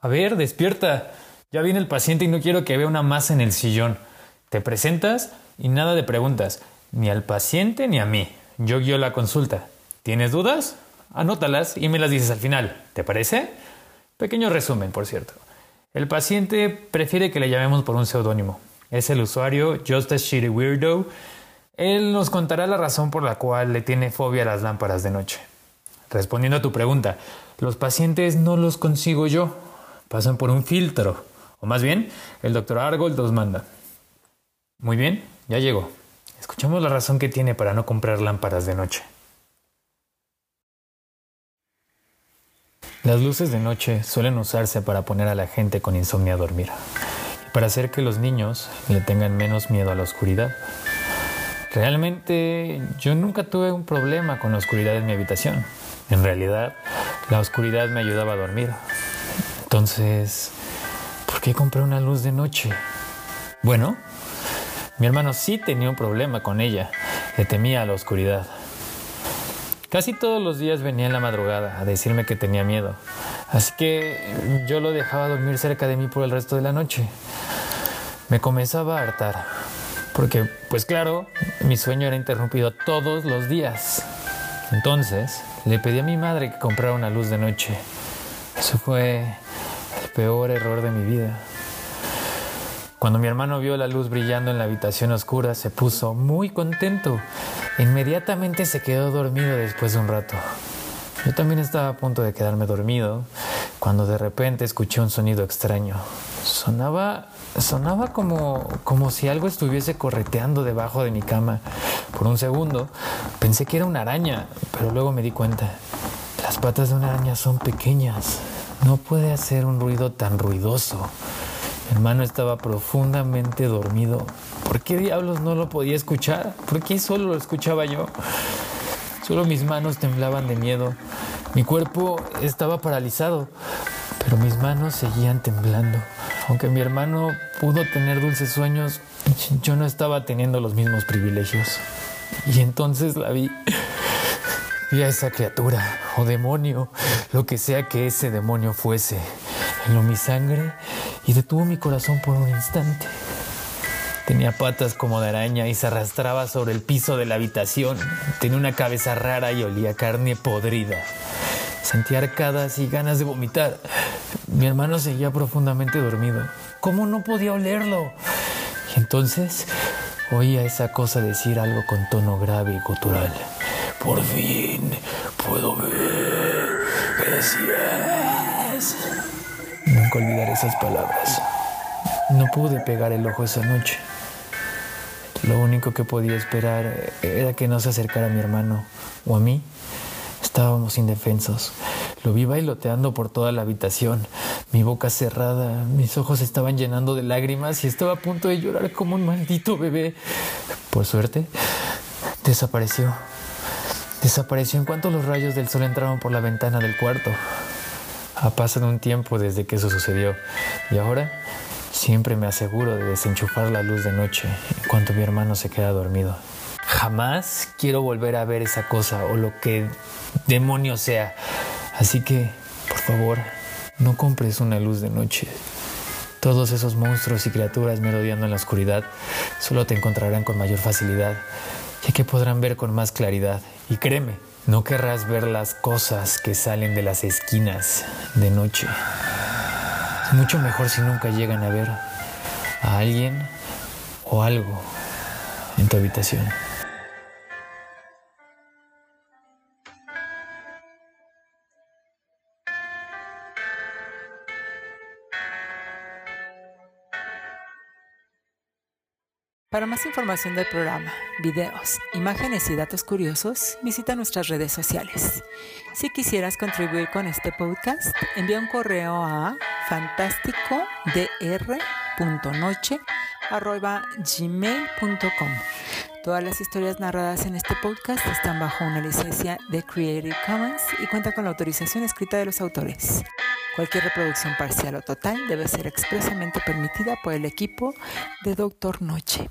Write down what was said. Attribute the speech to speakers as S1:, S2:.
S1: A ver, despierta. Ya viene el paciente y no quiero que vea una masa en el sillón. Te presentas y nada de preguntas, ni al paciente ni a mí. Yo guío la consulta. ¿Tienes dudas? Anótalas y me las dices al final. ¿Te parece? Pequeño resumen, por cierto. El paciente prefiere que le llamemos por un seudónimo. Es el usuario Just a Shitty Weirdo. Él nos contará la razón por la cual le tiene fobia a las lámparas de noche. Respondiendo a tu pregunta, los pacientes no los consigo yo, pasan por un filtro, o más bien, el doctor Argold los manda. Muy bien, ya llegó. Escuchamos la razón que tiene para no comprar lámparas de noche. Las luces de noche suelen usarse para poner a la gente con insomnio a dormir y para hacer que los niños le tengan menos miedo a la oscuridad. Realmente yo nunca tuve un problema con la oscuridad en mi habitación. En realidad, la oscuridad me ayudaba a dormir. Entonces, ¿por qué compré una luz de noche? Bueno, mi hermano sí tenía un problema con ella. Le temía a la oscuridad. Casi todos los días venía en la madrugada a decirme que tenía miedo. Así que yo lo dejaba dormir cerca de mí por el resto de la noche. Me comenzaba a hartar. Porque, pues claro, mi sueño era interrumpido todos los días. Entonces, le pedí a mi madre que comprara una luz de noche. Eso fue peor error de mi vida. Cuando mi hermano vio la luz brillando en la habitación oscura, se puso muy contento. Inmediatamente se quedó dormido después de un rato. Yo también estaba a punto de quedarme dormido cuando de repente escuché un sonido extraño. Sonaba sonaba como como si algo estuviese correteando debajo de mi cama. Por un segundo pensé que era una araña, pero luego me di cuenta. Las patas de una araña son pequeñas. No puede hacer un ruido tan ruidoso. Mi hermano estaba profundamente dormido. ¿Por qué diablos no lo podía escuchar? ¿Por qué solo lo escuchaba yo? Solo mis manos temblaban de miedo. Mi cuerpo estaba paralizado, pero mis manos seguían temblando. Aunque mi hermano pudo tener dulces sueños, yo no estaba teniendo los mismos privilegios. Y entonces la vi. Vi a esa criatura o demonio, lo que sea que ese demonio fuese. Heló mi sangre y detuvo mi corazón por un instante. Tenía patas como de araña y se arrastraba sobre el piso de la habitación. Tenía una cabeza rara y olía carne podrida. Sentía arcadas y ganas de vomitar. Mi hermano seguía profundamente dormido. ¿Cómo no podía olerlo? Y entonces oía esa cosa decir algo con tono grave y gutural. Por fin puedo ver. Gracias. Nunca olvidaré esas palabras. No pude pegar el ojo esa noche. Lo único que podía esperar era que no se acercara a mi hermano o a mí. Estábamos indefensos. Lo vi bailoteando por toda la habitación, mi boca cerrada, mis ojos estaban llenando de lágrimas y estaba a punto de llorar como un maldito bebé. Por suerte, desapareció. Desapareció en cuanto los rayos del sol entraron por la ventana del cuarto. Ha pasado un tiempo desde que eso sucedió y ahora Siempre me aseguro de desenchufar la luz de noche en cuanto mi hermano se queda dormido. Jamás quiero volver a ver esa cosa o lo que demonio sea. Así que, por favor, no compres una luz de noche. Todos esos monstruos y criaturas merodeando en la oscuridad solo te encontrarán con mayor facilidad, ya que podrán ver con más claridad. Y créeme, no querrás ver las cosas que salen de las esquinas de noche. Es mucho mejor si nunca llegan a ver a alguien o algo en tu habitación.
S2: Para más información del programa, videos, imágenes y datos curiosos, visita nuestras redes sociales. Si quisieras contribuir con este podcast, envía un correo a fantasticodr.noche.gmail.com Todas las historias narradas en este podcast están bajo una licencia de Creative Commons y cuentan con la autorización escrita de los autores. Cualquier reproducción parcial o total debe ser expresamente permitida por el equipo de Doctor Noche.